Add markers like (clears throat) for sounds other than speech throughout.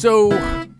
So,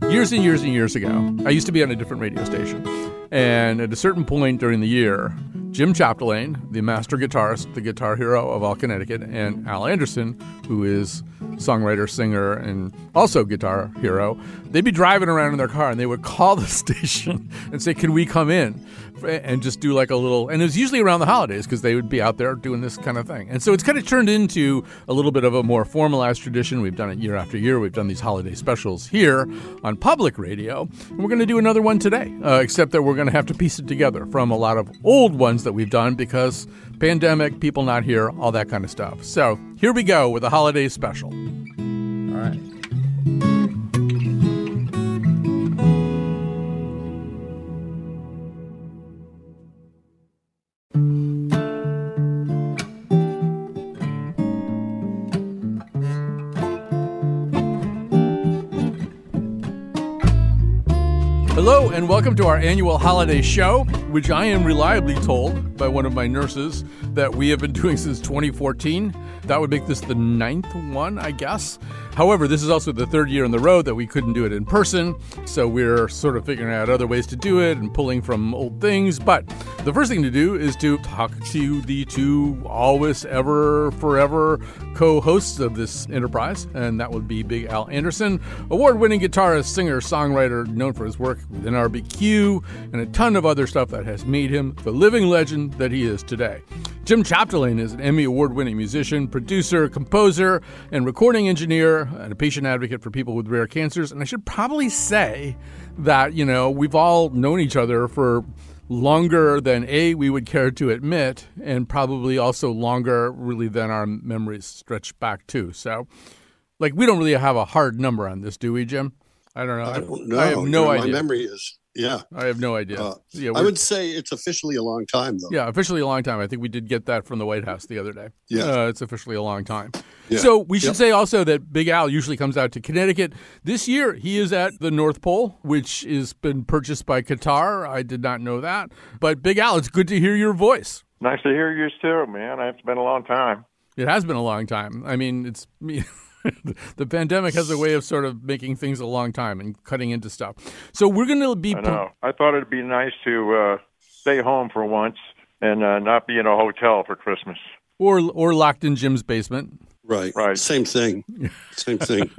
years and years and years ago, I used to be on a different radio station. And at a certain point during the year, Jim Chapdelaine, the master guitarist, the guitar hero of all Connecticut, and Al Anderson, who is songwriter, singer, and also guitar hero, they'd be driving around in their car and they would call the (laughs) station and say, Can we come in? And just do like a little, and it was usually around the holidays because they would be out there doing this kind of thing. And so it's kind of turned into a little bit of a more formalized tradition. We've done it year after year. We've done these holiday specials here on public radio. And we're going to do another one today, uh, except that we're going to have to piece it together from a lot of old ones that we've done because pandemic, people not here, all that kind of stuff. So here we go with a holiday special. All right. And welcome to our annual holiday show, which I am reliably told by one of my nurses that we have been (laughs) doing since 2014. That would make this the ninth one, I guess. However, this is also the third year in the row that we couldn't do it in person, so we're sort of figuring out other ways to do it and pulling from old things. But the first thing to do is to talk to the two always, ever, forever co hosts of this enterprise, and that would be Big Al Anderson, award winning guitarist, singer, songwriter, known for his work with NRBQ and a ton of other stuff that has made him the living legend that he is today. Jim Chapdelaine is an Emmy Award winning musician, producer, composer, and recording engineer, and a patient advocate for people with rare cancers. And I should probably say that, you know, we've all known each other for longer than A, we would care to admit, and probably also longer, really, than our memories stretch back to. So, like, we don't really have a hard number on this, do we, Jim? I don't know. I don't know. I have no You know, idea. My memory is, yeah. I have no idea. Uh, yeah, I would say it's officially a long time, though. Yeah, officially a long time. I think we did get that from the White House the other day. Yeah. Uh, it's officially a long time. Yeah. So we should Yep. say also that Big Al usually comes out to Connecticut. This year he is at the North Pole, which has been purchased by Qatar. I did not know that. But Big Al, it's good to hear your voice. Nice to hear yours too, man. It's been a long time. It has been a long time. I mean, it's (laughs) (laughs) the pandemic has a way of sort of making things a long time and cutting into stuff. So we're going to be I know. I thought it'd be nice to uh, stay home for once and uh, not be in a hotel for Christmas. or or locked in Jim's basement. Right. Right. Same thing. (laughs) Same thing.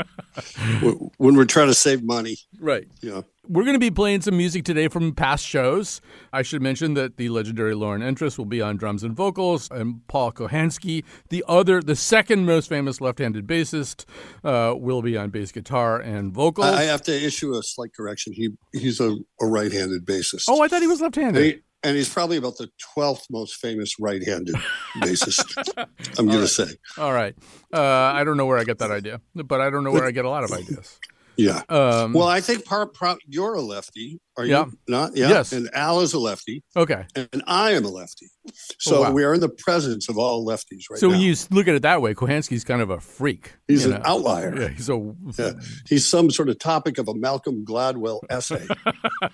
When- we're trying to save money, Right. yeah. We're going to be playing some music today from past shows. I should mention that the legendary Lorne Entress will be on drums and vocals, and Paul Kochanski, the other, the second most famous left-handed bassist, uh, will be on bass guitar and vocals. I, have to issue a slight correction. He he's a, a right-handed bassist. oh, I thought he was left-handed. he- and he's probably about the twelfth most famous right-handed bassist. (laughs) I'm going to say, All right. Uh, I don't know where I get that idea, but I don't know where I get a lot of (laughs) ideas. Yeah. Um, Well, I think part, you're a lefty. Are Yeah. you not? Yeah. Yes. And Al is a lefty, okay. and I am a lefty. So Oh, wow. we are in the presence of all lefties right so now. when you look at it that way, Kochanski's kind of a freak. He's an know? outlier. Yeah, he's a (laughs) Yeah. He's some sort of topic of a Malcolm Gladwell essay.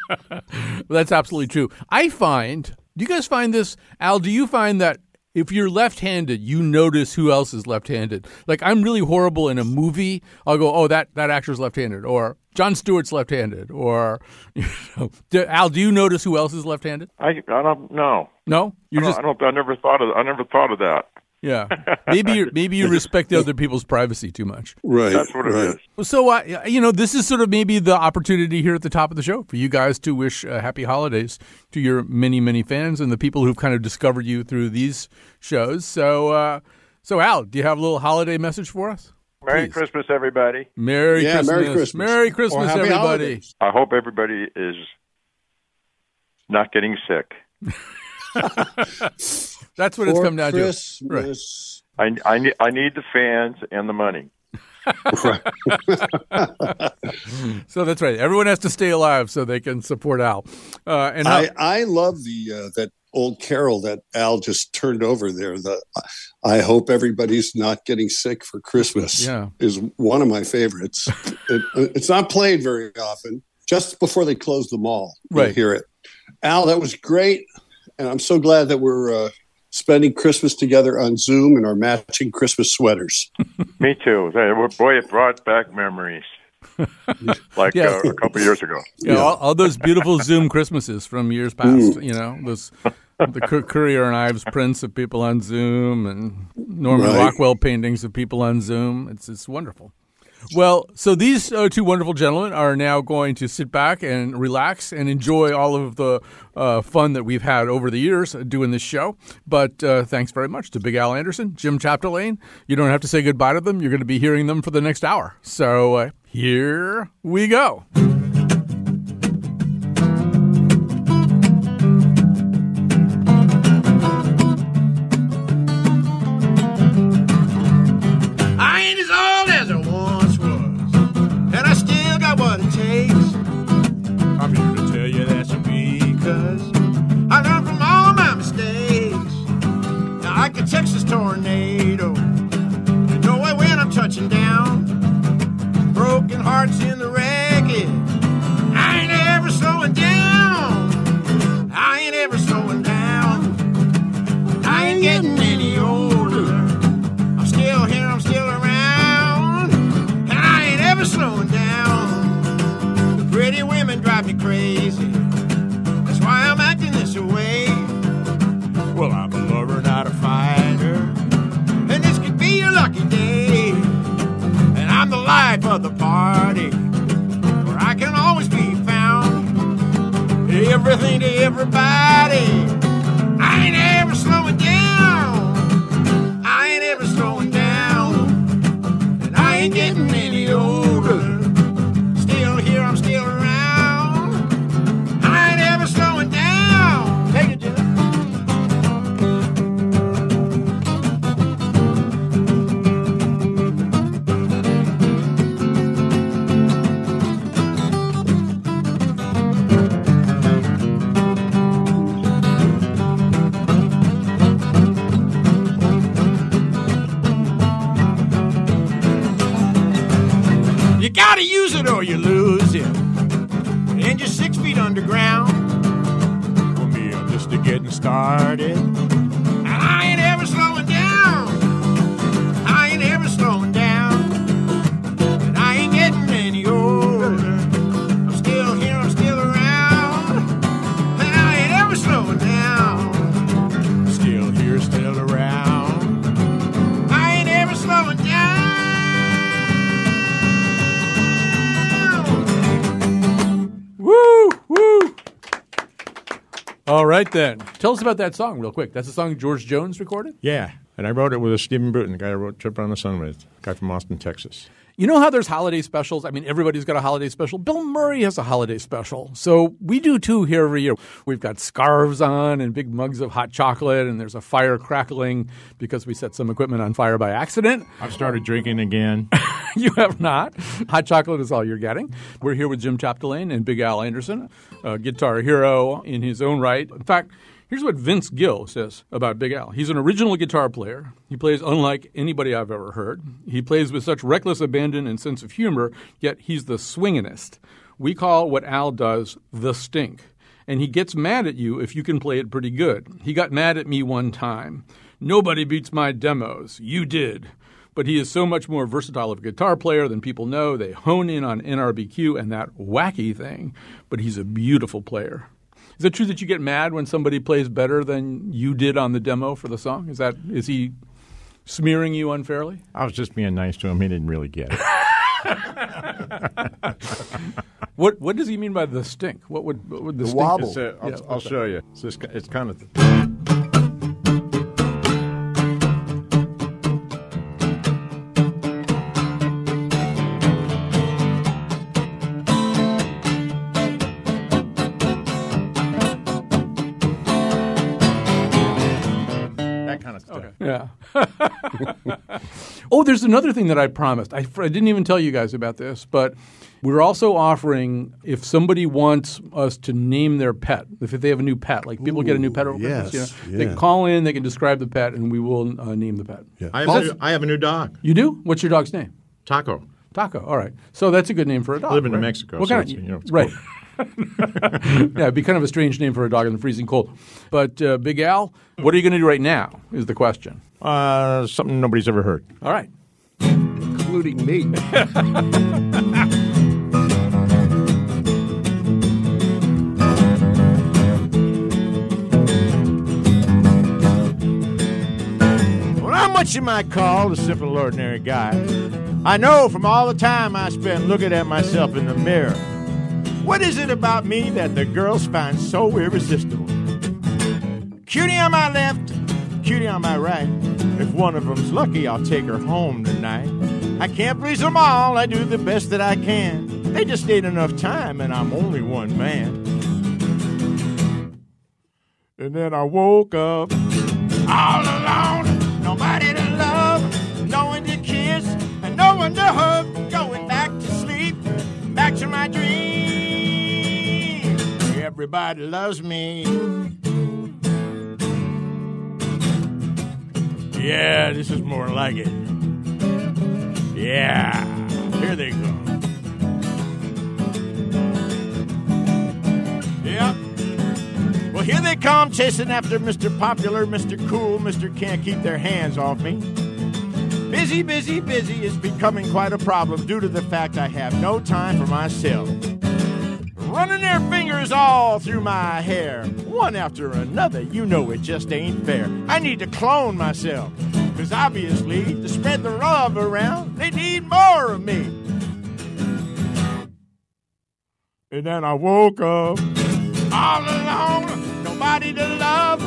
(laughs) That's absolutely true. I find, do you guys find this, Al? Do you find that if you're left handed, you notice who else is left handed? Like, I'm really horrible in a movie. I'll go, oh, that, that actor's left handed, or John Stewart's left handed, or, (laughs) you know, do- Al, do you notice who else is left handed? I I don't know. No? You're don't, just, I don't. I never thought of. I never thought of that. Yeah. (laughs) Maybe, you're, maybe you respect the other people's privacy too much. right. That's what it is. right. So, uh, you know, this is sort of maybe the opportunity here at the top of the show for you guys to wish uh, happy holidays to your many, many fans and the people who've kind of discovered you through these shows. So, uh, so Al, do you have a little holiday message for us? Merry Please. Christmas, everybody. Merry Yeah, Christmas. Merry Christmas. Merry Christmas, everybody. holidays. I hope everybody is not getting sick. (laughs) (laughs) That's what it's come down Christmas. I I need I need the fans and the money. (laughs) So that's right. Everyone has to stay alive so they can support Al. Uh, and I, I love the uh, that old carol that Al just turned over there. The I hope everybody's not getting sick for Christmas. Yeah. is one of my favorites. (laughs) it, it's not played very often. Just before they close the mall, you'll Right. Hear it, Al. That was great, and I'm so glad that we're uh, spending Christmas together on Zoom in our matching Christmas sweaters. (laughs) Me too. Boy, it brought back memories. (laughs) like Yeah. uh, a couple years ago. Yeah, All, all those beautiful Zoom Christmases from years past. You know, those the Currier and Ives prints of people on Zoom and Norman Right. Rockwell paintings of people on Zoom. It's it's wonderful. Well, so these uh, two wonderful gentlemen are now going to sit back and relax and enjoy all of the uh, fun that we've had over the years doing this show. But uh, thanks very much to Big Al Anderson, Jim Chapdelaine. You don't have to say goodbye to them. You're going to be hearing them for the next hour. So uh, here we go. Like a Texas tornado, you know it when I'm touching down. Broken hearts in the wreckage. I ain't ever slowing down. I ain't ever slowing down. I ain't getting any older. I'm still here, I'm still around, and I ain't ever slowing down. The pretty women drive me crazy. Of the party, where I can always be found. Everything to everybody. I ain't ever slowing down. Right, then. Tell us about that song real quick. That's a song George Jones recorded? Yeah, and I wrote it with a Stephen Bruton, the guy I wrote Trip Around the Sun with, guy from Austin, Texas. You know how there's holiday specials? I mean, everybody's got a holiday special. Bill Murray has a holiday special. So we do too here every year. We've got scarves on and big mugs of hot chocolate, and there's a fire crackling because we set some equipment on fire by accident. I've started drinking again. (laughs) you have not. Hot chocolate is all you're getting. We're here with Jim Chapdelaine and Big Al Anderson, a guitar hero in his own right. In fact, here's what Vince Gill says about Big Al. He's an original guitar player. He plays unlike anybody I've ever heard. He plays with such reckless abandon and sense of humor, yet he's the swinginest. We call what Al does the stink. And he gets mad at you if you can play it pretty good. He got mad at me one time. Nobody beats my demos. You did but he is so much more versatile of a guitar player than people know. They hone in on NRBQ and that wacky thing, but he's a beautiful player. Is it true that you get mad when somebody plays better than you did on the demo for the song? Is that is he smearing you unfairly? I was just being nice to him. He didn't really get it. (laughs) What what does he mean by the stink? What would what would the, stink wobble. It's, uh, I'll, Yeah, I'll what's that? show you. It's, just, it's kind of. That Oh, there's another thing that I promised. I, I didn't even tell you guys about this, but we're also offering if somebody wants us to name their pet, if they have a new pet, like people get a new pet over yes, Christmas, you know, they yeah. can call in, they can describe the pet, and we will uh, name the pet. I have, a new, I have a new dog, You do? What's your dog's name? Taco. Taco. All right. So that's a good name for a dog. I live in New? Mexico, What so kind it's, of, you know, it's right. (laughs) yeah, it'd be kind of a strange name for a dog in the freezing cold. But uh, Big Al, what are you going to do right now? Is the question. Uh, something nobody's ever heard. All right. including me. (laughs) Well, I'm what you might call a simple, ordinary guy. I know from all the time I spent looking at myself in the mirror. What is it about me that the girls find so irresistible? Cutie on my left, cutie on my right. If one of them's lucky, I'll take her home tonight. I can't please them all, I do the best that I can. They just need enough time, and I'm only one man. And then I woke up all alone, nobody to love, no one to kiss, and no one to hug. Everybody loves me. Yeah, this is more like it. Yeah, here they go. Yep. Well, here they come, chasing after Mr. Popular, Mr. Cool, Mr. Can't Keep Their Hands Off Me. Busy, busy, busy is becoming quite a problem due to the fact I have no time for myself. Running their fingers all through my hair, one after another, you know it just ain't fair. I need to clone myself, because obviously, to spread the love around, they need more of me. And then I woke up all alone, nobody to love,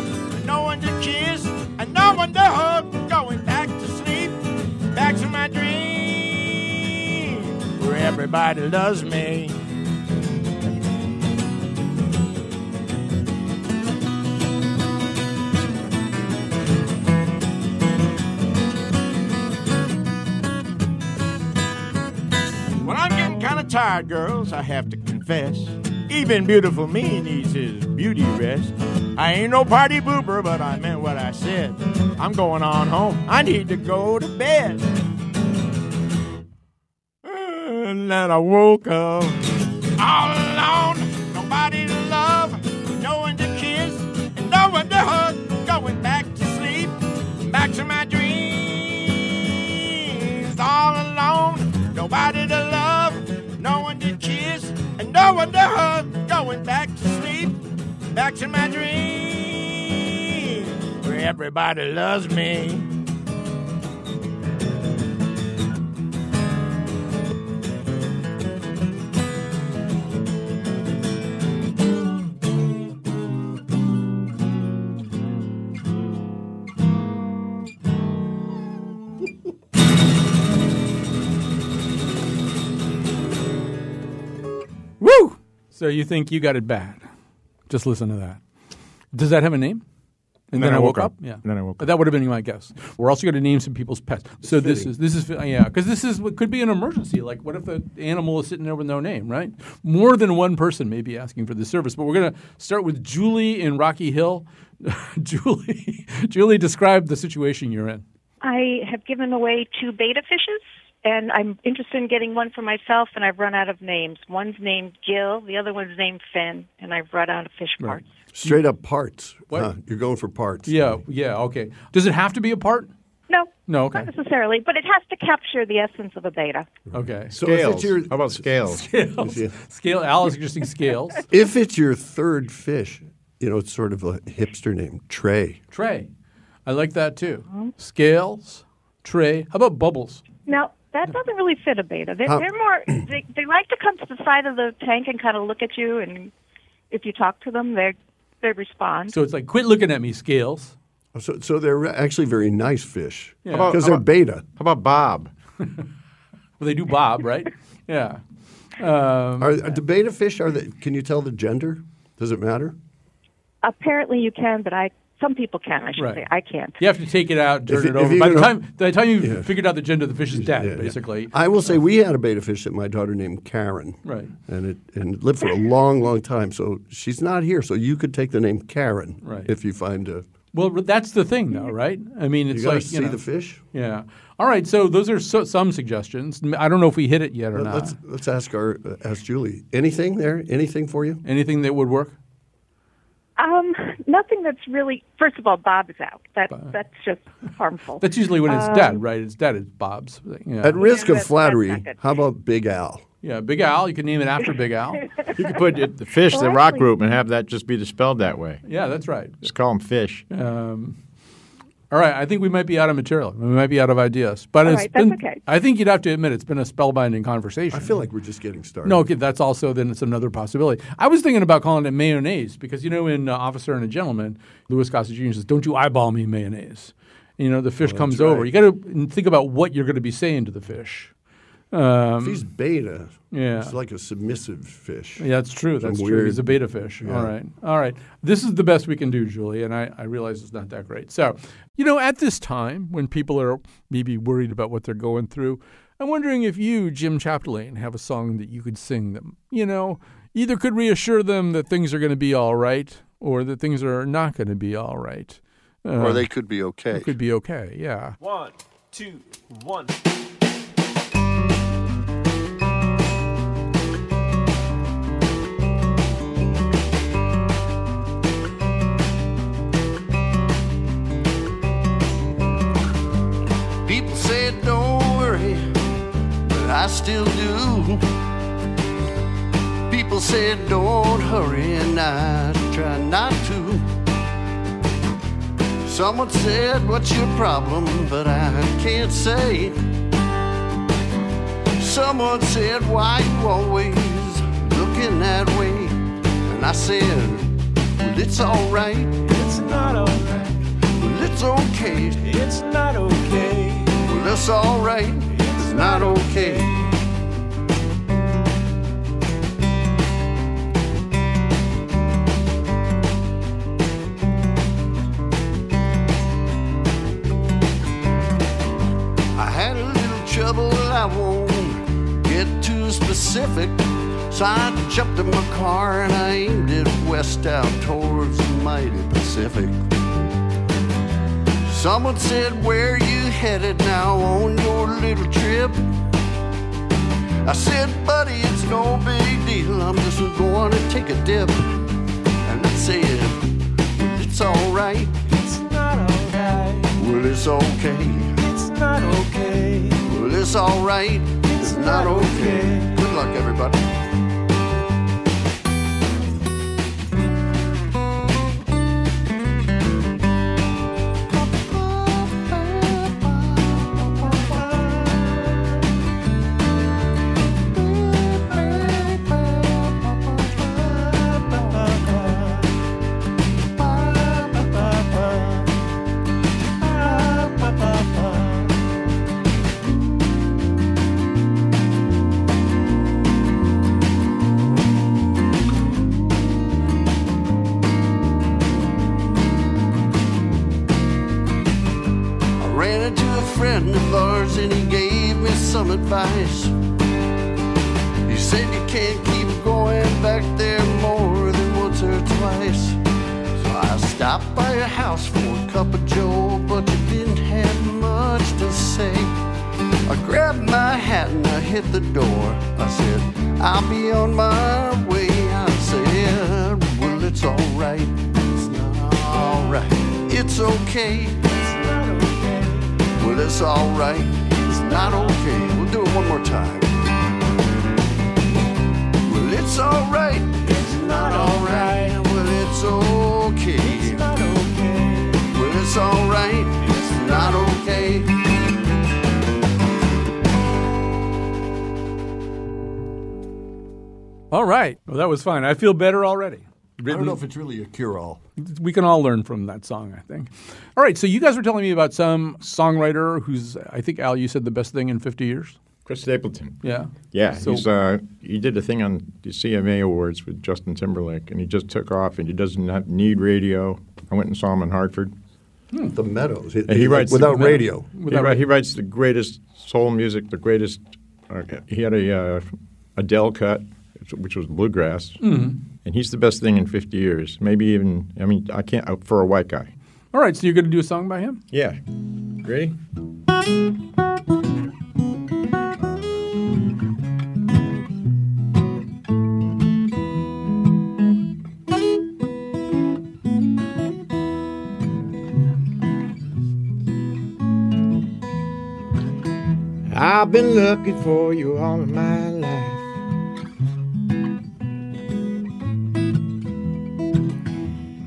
no one to kiss, and no one to hug. Going back to sleep, back to my dream, where everybody loves me. Well, I'm getting kind of tired, girls, I have to confess. Even beautiful me needs his beauty rest. I ain't no party booper, but I meant what I said. I'm going on home. I need to go to bed. And then I woke up all back to my dream Where everybody loves me. So you think you got it bad? Just listen to that. Does that have a name? And then, I woke, up. Yeah. And then I woke up. That would have been my guess. We're also going to name some people's pets. So this is this is yeah, because this is what could be an emergency. Like, what if the animal is sitting there with no name? Right? More than one person may be asking for this service. But we're going to start with Julie in Rocky Hill. (laughs) Julie, Julie, describe the situation you're in. I have given away two betta fishes, and I'm interested in getting one for myself, and I've run out of names. One's named Gil, the other one's named Finn, and I've run out of fish parts. Straight up parts. What? Huh, You're going for parts. Yeah, yeah, okay. Does it have to be a part? No, No, okay. not necessarily, but it has to capture the essence of a betta. Okay. So if Scales. it's your How about scales? (laughs) Scales. Scale. Al is interesting scales. (laughs) if it's your third fish, you know, it's sort of a hipster name, Trey. Tray. I like that too. Scales, tray. How about bubbles? Now, that doesn't really fit a betta. They're, How- they're more, (clears throat) they, they like to come to the side of the tank and kind of look at you, and if you talk to them, they they respond. So it's like, quit looking at me, scales. So, so they're actually very nice fish because how they're about- beta. How about Bob? (laughs) Well, they do bob, right? (laughs) yeah. Um, Are, are the betta fish? Are they? Can you tell the gender? Does it matter? Apparently, you can, but I some people can. I should Right. say I can't. You have to take it out, turn If- it over. By the time, by the time you've Yeah. figured out the gender, the fish is dead, Yeah, yeah. basically. I will say we had a betta fish that my daughter named Karen. Right. And it and it lived for a long, long time. So she's not here. So you could take the name Karen. Right. If you find a Well, that's the thing, though, right? I mean, it's you like see you know, the fish. Yeah. All right. So those are so, some suggestions. I don't know if we hit it yet or not. Let's let's ask our uh, ask Julie. Anything there? Anything for you? Anything that would work? Um, nothing that's really. First of all, Bob is out. That that's just harmful. (laughs) That's usually when it's Um, dead, right? It's dead. It's Bob's. Yeah. At risk Yeah, of flattery, that's not good. how about Big Al? yeah. Big Al. You can name it after Big Al. (laughs) You could put it, the fish, Well, the rock actually- group, and have that just be spelled that way. Yeah, that's right. Just call them fish. Um, all right. I think we might be out of material. We might be out of ideas. But All it's right, that's been. okay. I think you'd have to admit it's been a spellbinding conversation. I feel like we're just getting started. No, okay, that's also then it's another possibility. I was thinking about calling it mayonnaise because you know in uh, Officer and a Gentleman, Louis Gossett Jr. says, "Don't you eyeball me mayonnaise." You know the fish comes over. You got to think about what you're going to be saying to the fish. Um, If he's beta, Yeah. it's like a submissive fish. yeah, that's true. That's Some true. weird- He's a beta fish. Yeah. All right. All right. This is the best we can do, Julie, and I, I realize it's not that great. So, you know, at this time when people are maybe worried about what they're going through, I'm wondering if you, Jim Chapdelaine, have a song that you could sing them. You know, either could reassure them that things are going to be all right or that things are not going to be all right. or Uh, they could be okay. could be okay. Yeah. One, two, one. I still do. People said don't hurry, and I try not to. Someone said, What's your problem? But I can't say. Someone said, Why you always looking that way? And I said, Well, it's alright. It's not alright. Well, it's okay. It's not okay. Well, it's alright. Not okay. I had a little trouble, I won't get too specific. So I jumped in my car and I aimed it west out towards the mighty Pacific. Someone said, Where you headed now on your little trip? I said, Buddy, it's no big deal. I'm just going to take a dip. And I said, It's alright. It's not alright. Well, it's okay. It's not okay. Well, it's alright. It's not okay. Good luck, everybody. Advice. He said you can't keep going back there more than once or twice. So I stopped by your house for a cup of joe, but you didn't have much to say. I grabbed my hat and I hit the door. I said, I'll be on my way. I said, Well, it's alright. It's not alright. It's okay. It's not okay. Well, it's alright. It's not okay. We'll do it one more time. Well, it's alright. It's not alright. Well, it's okay. It's not okay. Well, it's alright. It's not okay. All right. Well, that was fine. I feel better already. I don't know if it's really a cure-all. we can all learn from that song, I think. All right, so you guys were telling me about some songwriter who's, I think, Al, you said the best thing in 50 years? Chris Stapleton. Yeah. Yeah, So- he's uh, he did a thing on the CMA Awards with Justin Timberlake, and he just took off, and he doesn't need radio. I went and saw him in Hartford. The Meadows. And he writes without the, radio. He, wri- he writes the greatest soul music, the greatest. Uh, he had a uh, Adele cut, which was bluegrass, Mhm. and he's the best thing in 50 years. Maybe even. I mean, I can't uh, for a white guy. All right, so you're going to do a song by him? Yeah. Ready? I've been looking for you all my life.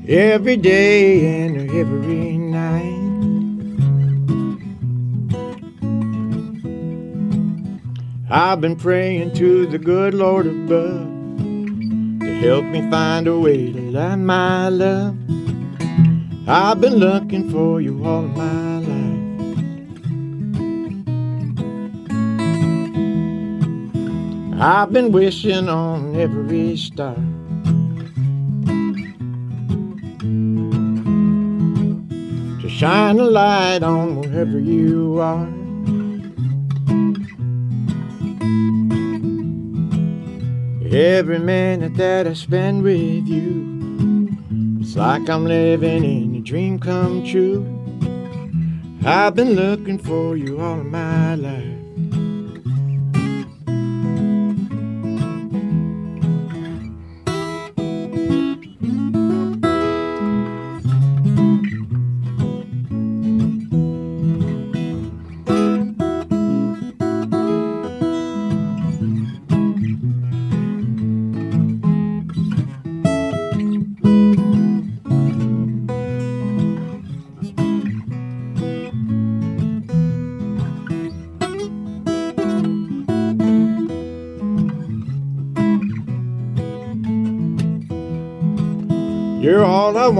Every day and every night. I've been praying to the good Lord above to help me find a way to love my love. I've been looking for you all my life. I've been wishing on every star. To shine a light on wherever you are. Every minute that I spend with you, it's like I'm living in a dream come true. I've been looking for you all my life.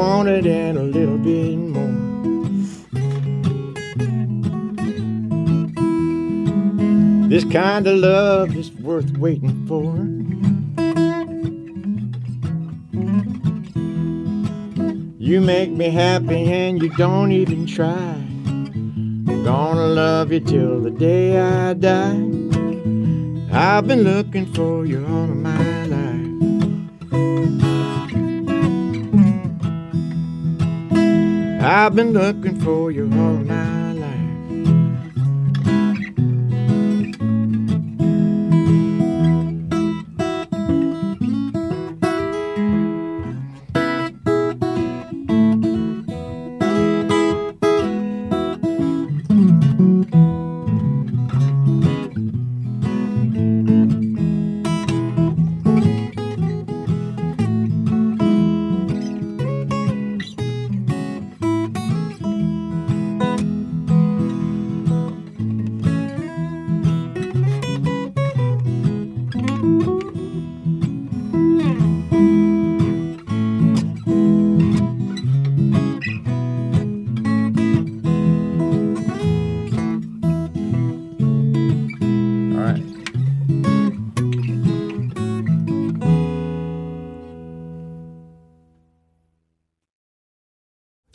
Wanted and a little bit more. This kind of love is worth waiting for. You make me happy and you don't even try. I'm gonna love you till the day I die. I've been looking for you all of my life. I've been looking for you all my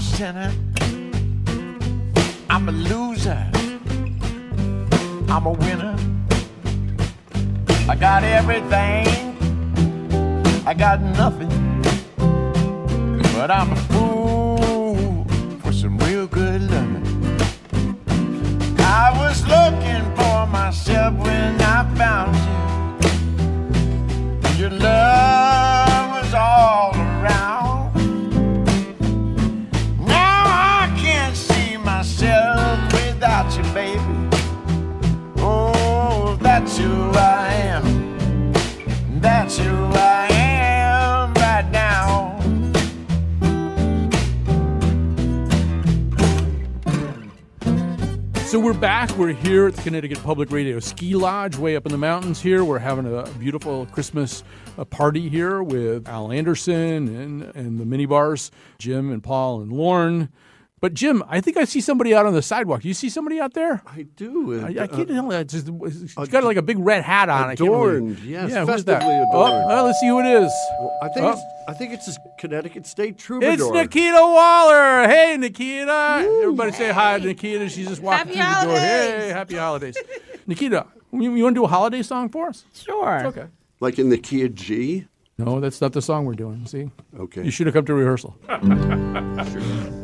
Sinner. I'm a loser. I'm a winner. I got everything. I got nothing. But I'm a fool for some real good loving. I was looking for myself when I found you. Your love that's who I am. That's who I am right now. So we're back. We're here at the Connecticut Public Radio Ski Lodge, way up in the mountains here. We're having a beautiful Christmas uh, party here with Al Anderson and, and the mini bars, Jim and Paul and Lorne. But Jim, I think I see somebody out on the sidewalk. You see somebody out there? I do. I, I uh, can't tell. It's just, she's uh, got like a big red hat on. I can't Adorned, yes, Yeah, who's that? festively Oh, well, let's see who it is. I think Oh. it's I think it's a Connecticut State Troubadour. It's Nekita Waller. Hey, Nekita. Everybody say hi to Nekita. She's just walking Happy through the door. Hey, happy holidays. (laughs) Nekita, you, you want to do a holiday song for us? Sure. It's okay. Like in the key of G. No, that's not the song we're doing. See? Okay. You should have come to rehearsal. (laughs)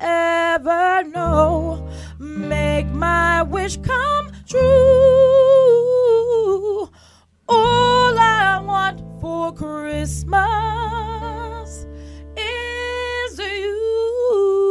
ever know. Make my wish come true. All I want for Christmas is you.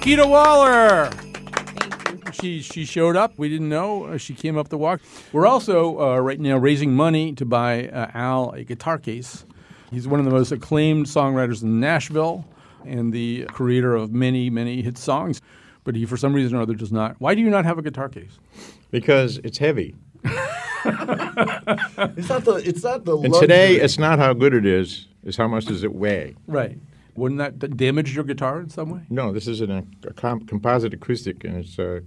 Nekita Waller. She she showed up. We didn't know uh, she came up the walk. We're also uh, right now raising money to buy uh, Al a guitar case. He's one of the most acclaimed songwriters in Nashville and the creator of many many hit songs. But he, for some reason or other, does not. Why do you not have a guitar case? Because it's heavy. (laughs) It's not the. It's not the. And today, it's not how good it is; it's how much does it weigh. Right. Wouldn't that damage your guitar in some way? No, this is an, a com- composite acoustic, and it's uh,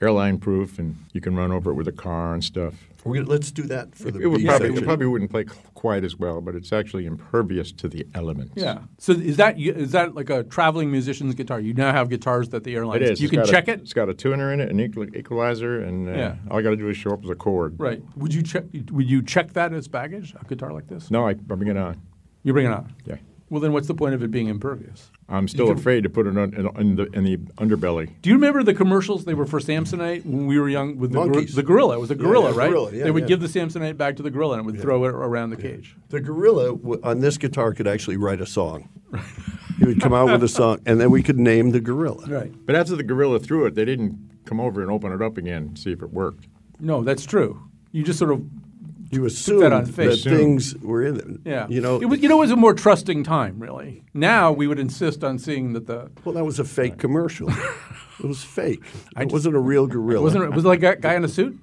airline proof, and you can run over it with a car and stuff. We're gonna, let's do that for the It would B probably, it probably wouldn't play quite as well, but it's actually impervious to the elements. Yeah. So is that you- is that like a traveling musician's guitar? You now have guitars that the airlines. It is. You It's can got a- check it. It's got a tuner in it, an equalizer, and uh, Yeah. all I got to do is show up with a chord. Right. Would you check? Would you check that as baggage? A guitar like this? No, I, I bring it on. You bring it on. Yeah. Well, then what's the point of it being impervious? I'm still can- afraid to put it on, in, in, the, in the underbelly. Do you remember the commercials? They were for Samsonite when we were young with the, gor- the gorilla. It was a gorilla, yeah, right? gorilla, yeah, they would yeah. give the Samsonite back to the gorilla and it would throw it around the cage. The gorilla w- on this guitar could actually write a song. he would come out with a song, and then we could name the gorilla. Right. But after the gorilla threw it, they didn't come over and open it up again and see if it worked. No, that's true. You just sort of You took assumed that on that, things were in it. Yeah. You know, it was, you know, it was a more trusting time, really. Now we would insist on seeing that the. well, that was a fake commercial. it was fake. (laughs) It wasn't a real gorilla. Wasn't it, was it like a guy in a suit?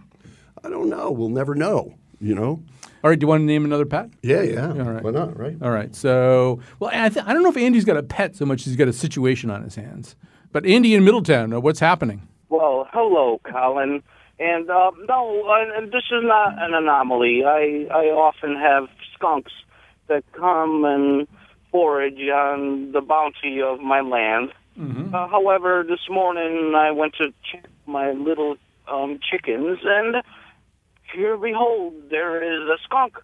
I don't know. We'll never know. You know. All right. Do you want to name another pet? Yeah, yeah. All right. Why not? Right. All right. So, well, I, th- I don't know if Andy's got a pet so much as he's got a situation on his hands. But Andy in Middletown, uh, what's happening? Well, hello, Colin. And uh, no, and, and this is not an anomaly. I I often have skunks that come and forage on the bounty of my land. Uh, however, this morning I went to check my little um, chickens, and here, behold, there is a skunk.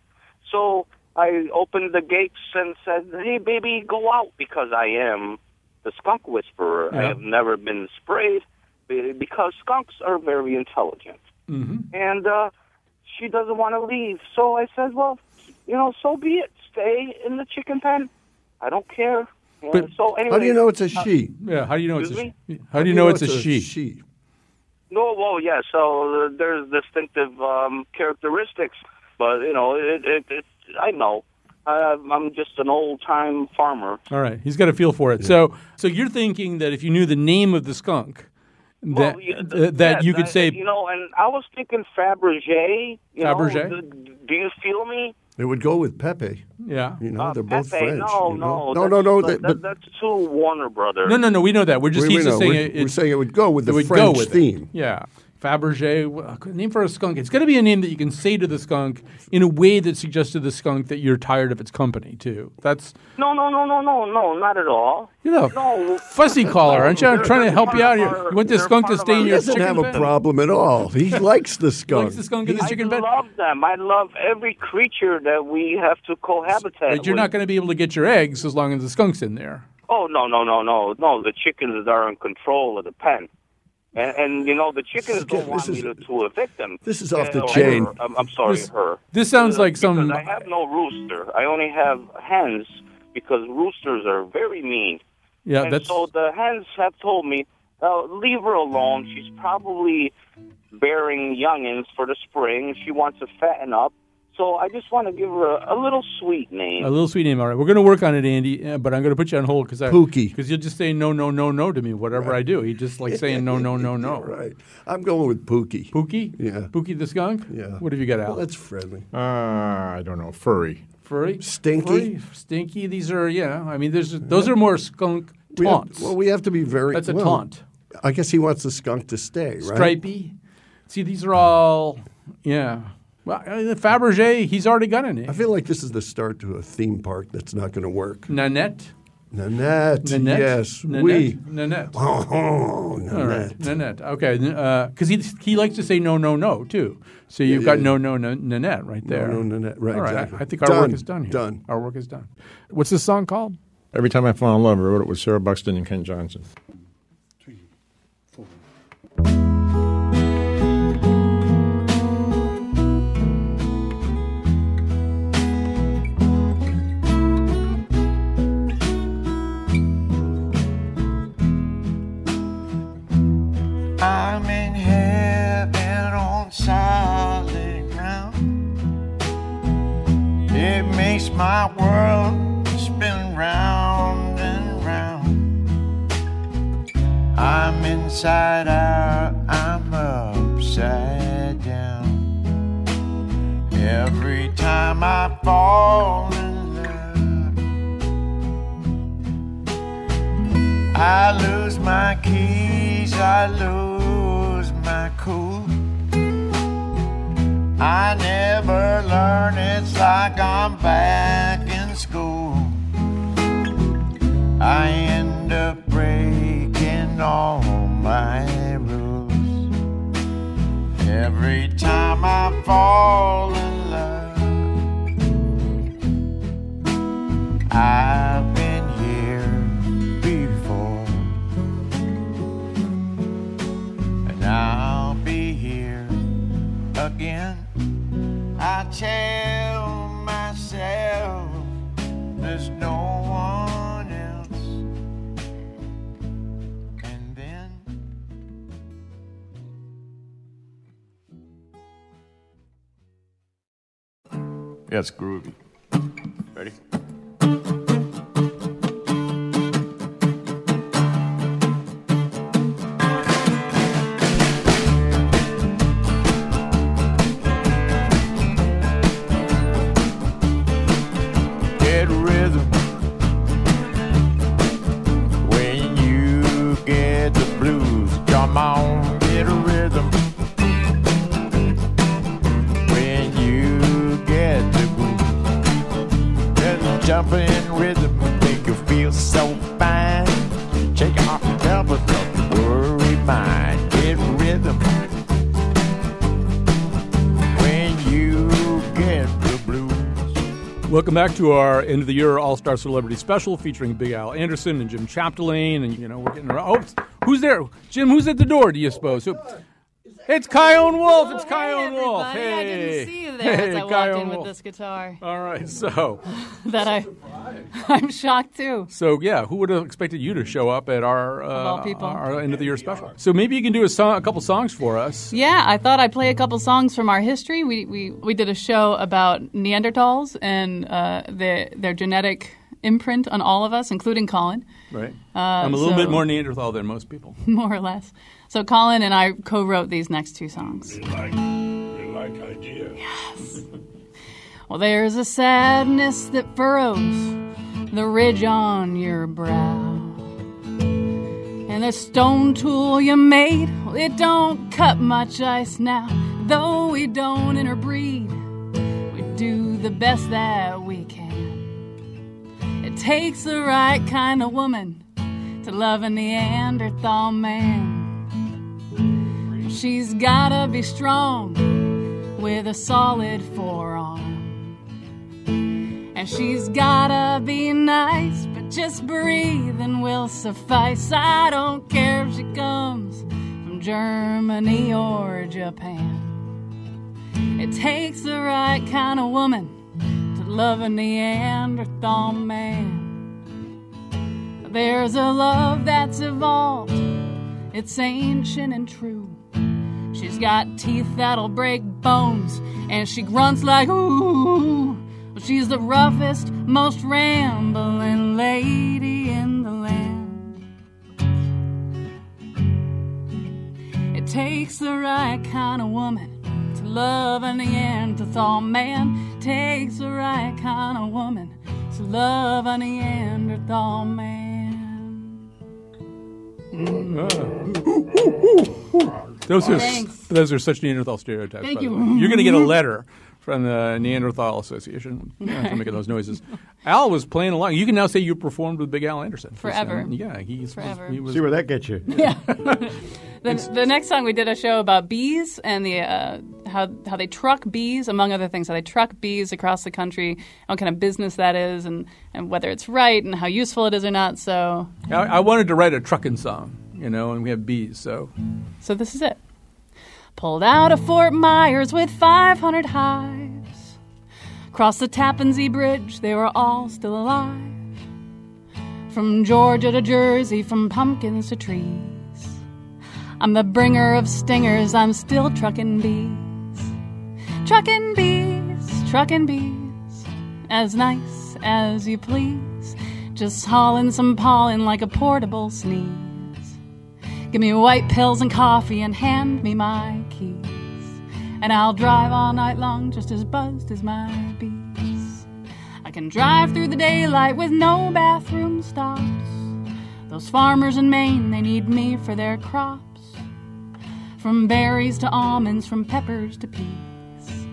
So I opened the gates and said, "Hey, baby, go out," because I am the skunk whisperer. I have never been sprayed because skunks are very intelligent. Mm-hmm. And uh, she doesn't want to leave. So I said, "Well, you know, so be it. Stay in the chicken pen. I don't care." And But so anyway, How do you know it's a uh, she? Yeah. How do you know it's a she? How do you know it's a she? she? No, well, yeah. So uh, there's distinctive um, characteristics, but you know, it, it, it I know. Uh, I'm just an old time farmer. All right. He's got a feel for it. So, so you're thinking that if you knew the name of the skunk, that Well, yeah, uh, that yeah, you could that- say you know, and I was thinking Fabergé. You Fabergé? Know, do, do you feel me? It would go with Pepe. Yeah. You know, Uh, they're both Pepe, French. No, you know? no, no, no, no. that's, that- that, that's too Warner Brother. No, no, no. We know that. We're just we, he's we just saying we're, it, we're saying it would go with the would go French with it. theme. Yeah. Fabergé, uh, a name for a skunk. It's going to be a name that you can say to the skunk in a way that suggests to the skunk that you're tired of its company too. That's No, no, no, no, no, no, not at all. you know, No, fussy caller. Aren't you? I'm trying to help you out here. You want this they're skunk to part of stay in our- He your doesn't have a problem at all. He (laughs) likes the skunk. Likes the skunk in his I chicken bed. I love them. I love every creature that we have to cohabitate. But you're with. not going to be able to get your eggs as long as the skunk's in there. Oh no, no, no, no, no! The chickens are in control of the pen, and, and you know the chickens don't want me to, to evict them. This is off the Uh, chain. her. I'm, I'm sorry, This- her. this sounds Uh, like some- I have no rooster. I only have hens because roosters are very mean. Yeah, and that's so the hens have told me, uh, leave her alone. She's probably bearing youngins for the spring. She wants to fatten up. So I just want to give her a, a little sweet name. a little sweet name. All right, we're going to work on it, Andy. uh, But I'm going to put you on hold because Pookie. Because you'll just say no, no, no, no to me. Whatever I do, he just like (laughs) saying no, no, no, no. right. I'm going with Pookie. Pookie. Yeah. Pookie the skunk. Yeah. What have you got, Al? Well, that's friendly. Uh, I don't know. Furry. Furry, Stinky? Furry, stinky. These are yeah. I mean, there's those are more skunk We have- taunts. well, we have to be very. That's a well, taunt. I guess he wants the skunk to stay, right? Stripey. See, these are all yeah. Well, uh, Fabergé, he's already got a I name. I feel like this is the start to a theme park that's not going to work. Nanette. Nanette. Nanette. Yes. Nanette. We. Nanette. Oh, All Nanette. right, Nanette. Okay, because he he likes to say no, no, no too. So you've Yeah, got yeah. no, no, no, Nanette right there. no, Nanette. Right, All right, I- exactly. I think our work is done here. Done. Our work is done. What's this song called? Every time I fall in love, I wrote it with Sarah Buxton and Ken Johnson. My world spin round and round. I'm inside out, I'm upside down. Every time I fall in love, I lose my keys, I lose my cool. I never learn, it's like I'm It's groovy. Rhythm, make you feel so fine. Shake off devil, don't worry mind. Get rhythm. Welcome back to our end of the year All Star Celebrity Special featuring Big Al Anderson and Jim Chapdelaine. And, you know, we're getting around. Oh, who's there? Jim, who's at the door, do you suppose? Who- It's Chion Wolf. It's Chion Wolf. Hey. I didn't see you there Hey, as I walked Chion in with Wolf. this guitar. All right, so. (laughs) that I, (laughs) I'm shocked too. So yeah, who would have expected you to show up at our uh, all people. our end of the year special? So maybe you can do a song, a couple songs for us. Yeah, I thought I'd play a couple songs from our history. We we, we did a show about Neanderthals and uh, their their genetic imprint on all of us, including Colin, Right. Uh, I'm a little so- bit more Neanderthal than most people. (laughs) more or less. So Colin and I co-wrote these next two songs. like, you like ideas. Yes. Well, there's a sadness that furrows the ridge on your brow. And the stone tool you made, well, it don't cut much ice now. Though we don't interbreed, we do the best that we can. It takes the right kind of woman to love a Neanderthal man. She's gotta be strong with a solid forearm. And she's gotta be nice, but just breathing will suffice. I don't care if she comes from Germany or Japan. It takes the right kind of woman to love a Neanderthal man. There's a love that's evolved, it's ancient and true. She's got teeth that'll break bones, and she grunts like ooh. She's the roughest, most rambling lady in the land. It takes the right kind of woman to love a Neanderthal man. Takes the right kind of woman to love a Neanderthal man. Mm-hmm. Those are Thanks. those are such Neanderthal stereotypes. Thank by the you. way. You're going to get a (laughs) letter from the Neanderthal Association yeah, for making those noises. Al was playing along. You can now say you performed with Big Al Anderson Forever. Yeah, he's Forever. He was, See where that gets you. (laughs) Yeah. (laughs) the, the next song we did a show about bees and the uh, how how they truck bees, among other things, how they truck bees across the country, and what kind of business that is, and, and whether it's right and how useful it is or not. So I, I wanted to write a trucking song, you know, and we have bees, so so this is it. Pulled out of Fort Myers with 500 hives. Crossed the Tappan Zee Bridge, they were all still alive. From Georgia to Jersey, from pumpkins to trees. I'm the bringer of stingers, I'm still trucking bees. Trucking bees, trucking bees, as nice as you please. Just hauling some pollen like a portable sneeze. Give me white pills and coffee and hand me my keys. And I'll drive all night long just as buzzed as my bees. I can drive through the daylight with no bathroom stops. Those farmers in Maine, they need me for their crops. From berries to almonds, from peppers to peas.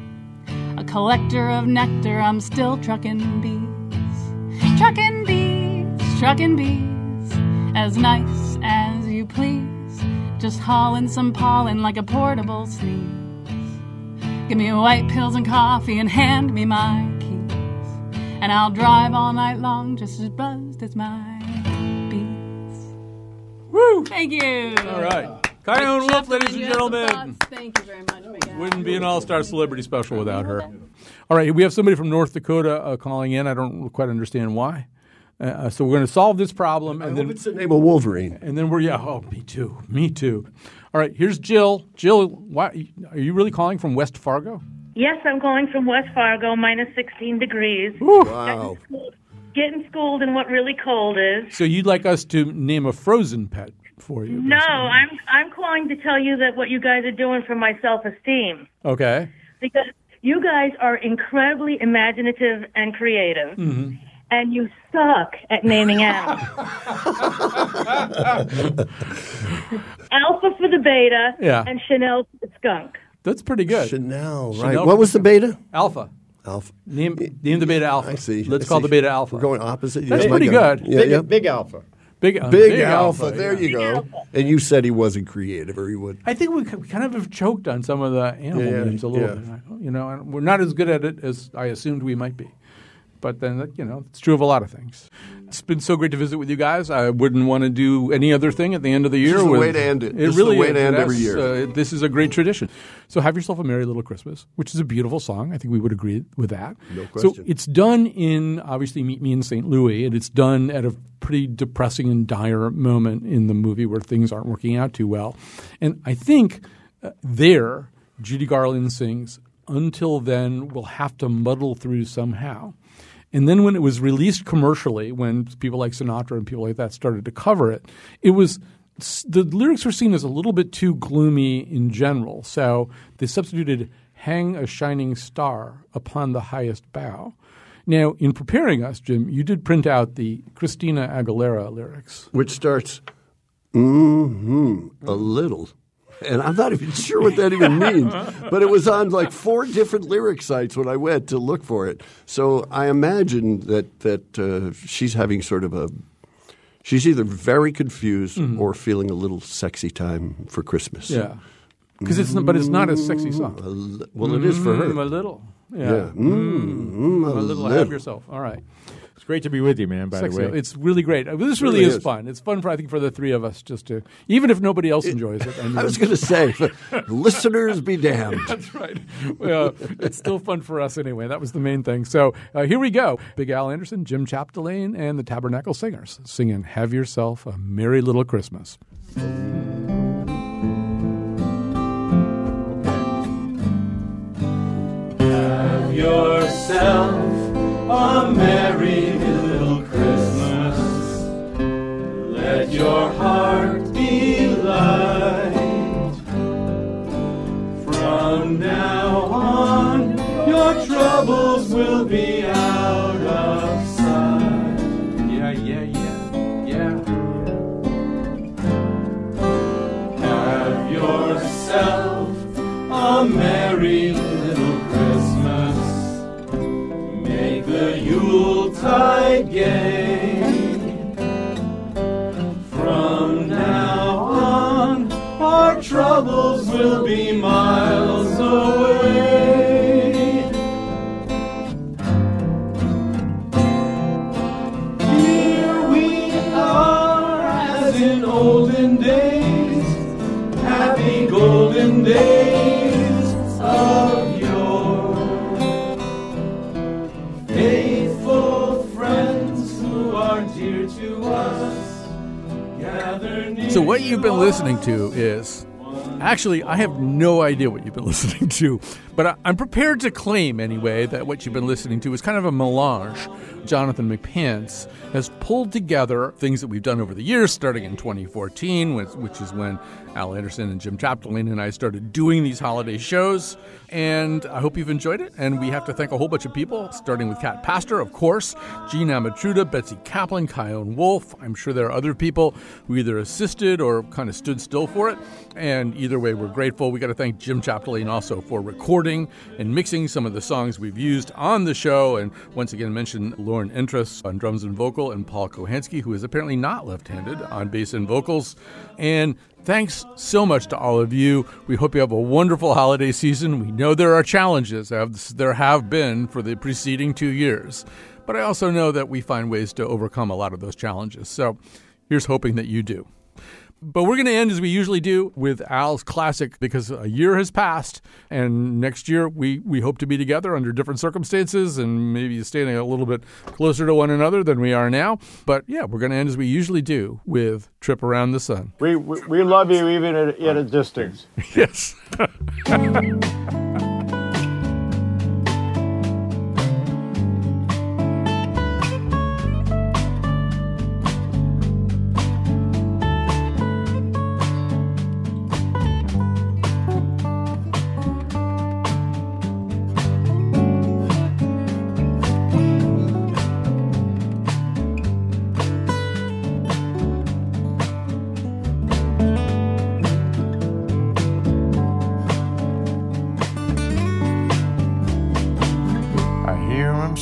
A collector of nectar, I'm still trucking bees. Trucking bees, trucking bees, as nice you please. Just hauling some pollen like a portable sneeze. Give me white pills and coffee and hand me my keys. And I'll drive all night long just as buzzed as my bees. Woo! Thank you. All right. Chion Wolf, ladies and You have some gentlemen. Thank you very much, Miguel. Wouldn't be an all-star celebrity special without her. All right, we have somebody from North Dakota uh, calling in. I don't quite understand why. Uh, so we're going to solve this problem, and then it's the name of Wolverine. And then we're yeah. Oh, me too. Me too. All right, here's Jill. Jill, why are you really calling from West Fargo? Yes, I'm calling from West Fargo, minus 16 degrees. Wow. Getting schooled in what really cold is. So you'd like us to name a frozen pet for you? No, I'm I'm calling to tell you that what you guys are doing for my self-esteem Okay. because you guys are incredibly imaginative and creative, hmm and you suck at naming (laughs) animals. Alpha for the betta, Yeah. and Chanel for the skunk. That's pretty good. Chanel, right. Chanel What was the betta? Alpha. Alpha. Name name the betta alpha. I see. Let's I call see. the betta alpha. We're going opposite. That's Yeah, pretty good. Yeah, big, yeah. big alpha. Big, uh, Big, big alpha. alpha, There yeah. you go. And you said he wasn't creative, or he would. I think we we kind of have choked on some of the animal Yeah, names a little yeah. bit. You know, and we're not as good at it as I assumed we might be. But then, you know, it's true of a lot of things. It's been so great to visit with you guys. I wouldn't want to do any other thing at the end of the This year. is the with- way to end it. It This is really the way to is. end every year. Uh, this is a great tradition. So have yourself a merry little Christmas, which is a beautiful song. I think we would agree with that. No question. So it's done in obviously Meet Me in St. Louis, and it's done at a pretty depressing and dire moment in the movie where things aren't working out too well. And I think uh, there, Judy Garland sings, "Until then, we'll have to muddle through somehow." And then when it was released commercially, when people like Sinatra and people like that started to cover it, it was the lyrics were seen as a little bit too gloomy in general. So they substituted "Hang a shining star upon the highest bough." Now, in preparing us, Jim, you did print out the Christina Aguilera lyrics. Which starts, mm-hmm, a little. And I'm not even sure what that even means. (laughs) But it was on like four different lyric sites when I went to look for it. So I imagine that that uh, she's having sort of a she's either very confused Mhm. or feeling a little sexy time for Christmas. Yeah. 'Cause it's but it's not a sexy song. A well, it is for her. Mm, a little. Yeah. Yeah. Mm, mm, a a little. Have yourself. All right. It's great to be with you, man. By Sexy. the way, It's really great. This really, really is, is. fun. It's fun for I think for the three of us just to even if nobody else enjoys it. (laughs) I was going to say, (laughs) listeners be damned. (laughs) That's right. Well, it's still fun for us anyway. That was the main thing. So uh, here we go. Big Al Anderson, Jim Chapdelaine, and the Tabernacle Singers singing "Have Yourself a Merry Little Christmas." Have yourself a merry little Christmas. Let your heart be light. From now on, your troubles will be out of sight. Yeah, yeah, yeah, yeah. Have yourself a merry Yuletide gay. From now on, our troubles will be miles away. Here we are, as in olden days, happy golden days So, what you've been listening to is actually, I have no idea what you've been (laughs) listening to, but I, I'm prepared to claim, anyway, that what you've been listening to is kind of a melange. Jonathan McPants has pulled together things that we've done over the years, starting in 2014, which, is when Al Anderson and Jim Chapdelaine and I started doing these holiday shows. And I hope you've enjoyed it. And we have to thank a whole bunch of people, starting with Cat Pastor, of course, Gene Amatruda, Betsy Kaplan, Chion Wolf. I'm sure there are other people who either assisted or kind of stood still for it. And either way, we're grateful. We got to thank Jim Chapdelaine also for recording and mixing some of the songs we've used on the show. And once again, mention Lorne Entress on drums and vocal, and Paul Kochanski, who is apparently not left handed on bass and vocals. And Thanks so much to all of you. We hope you have a wonderful holiday season. We know there are challenges, as there have been for the preceding two years, but I also know that we find ways to overcome a lot of those challenges. So here's hoping that you do. But we're going to end as we usually do with Al's classic because a year has passed, and next year we, we hope to be together under different circumstances and maybe standing a little bit closer to one another than we are now. But yeah, we're going to end as we usually do with Trip Around the Sun. We, we, we love you even at, at a distance. (laughs) yes. (laughs)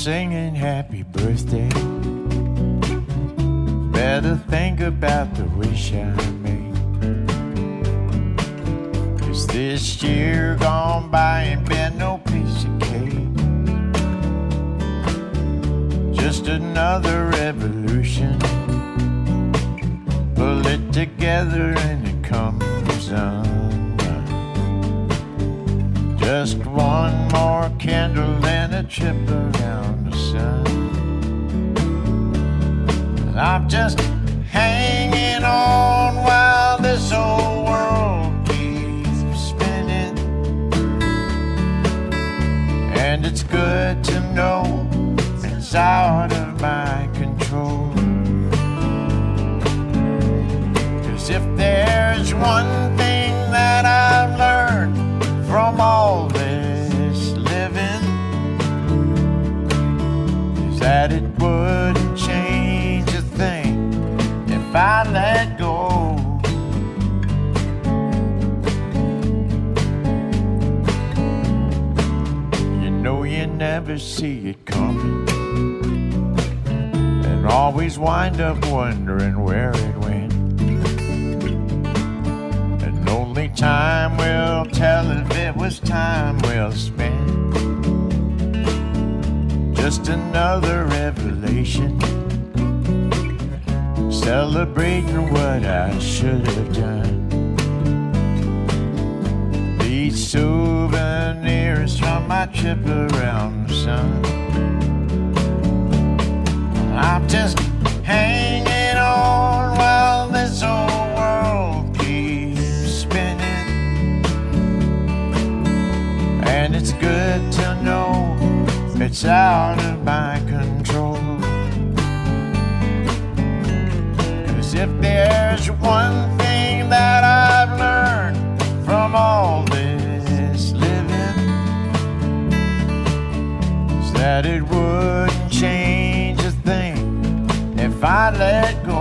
singing happy birthday. Better think about the wish I made. Cause this year never see it coming, and always wind up wondering where it went. And only time will tell if it was time well spent. Just another revelation, celebrating what I should have done. These souvenirs trip around the sun. I'm just hanging on while this old world keeps spinning. And it's good to know it's out of my control. Cause if there's one I let go.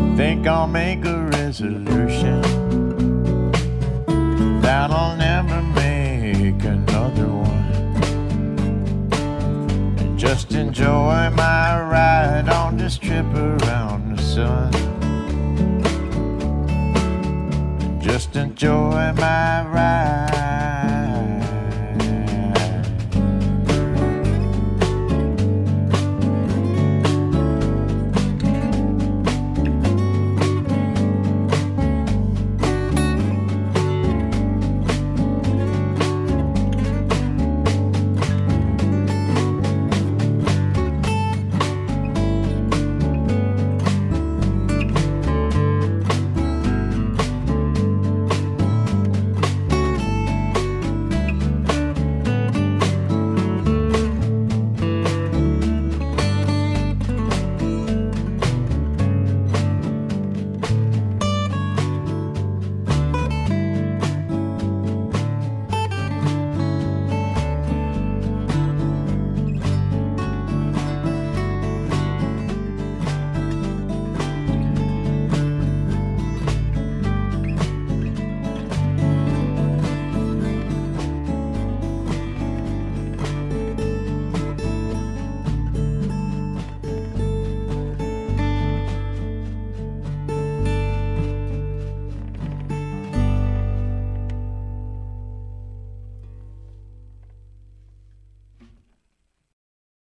I think I'll make a resolution I'll never make another one. And just enjoy my ride on this trip around the sun. And just enjoy my ride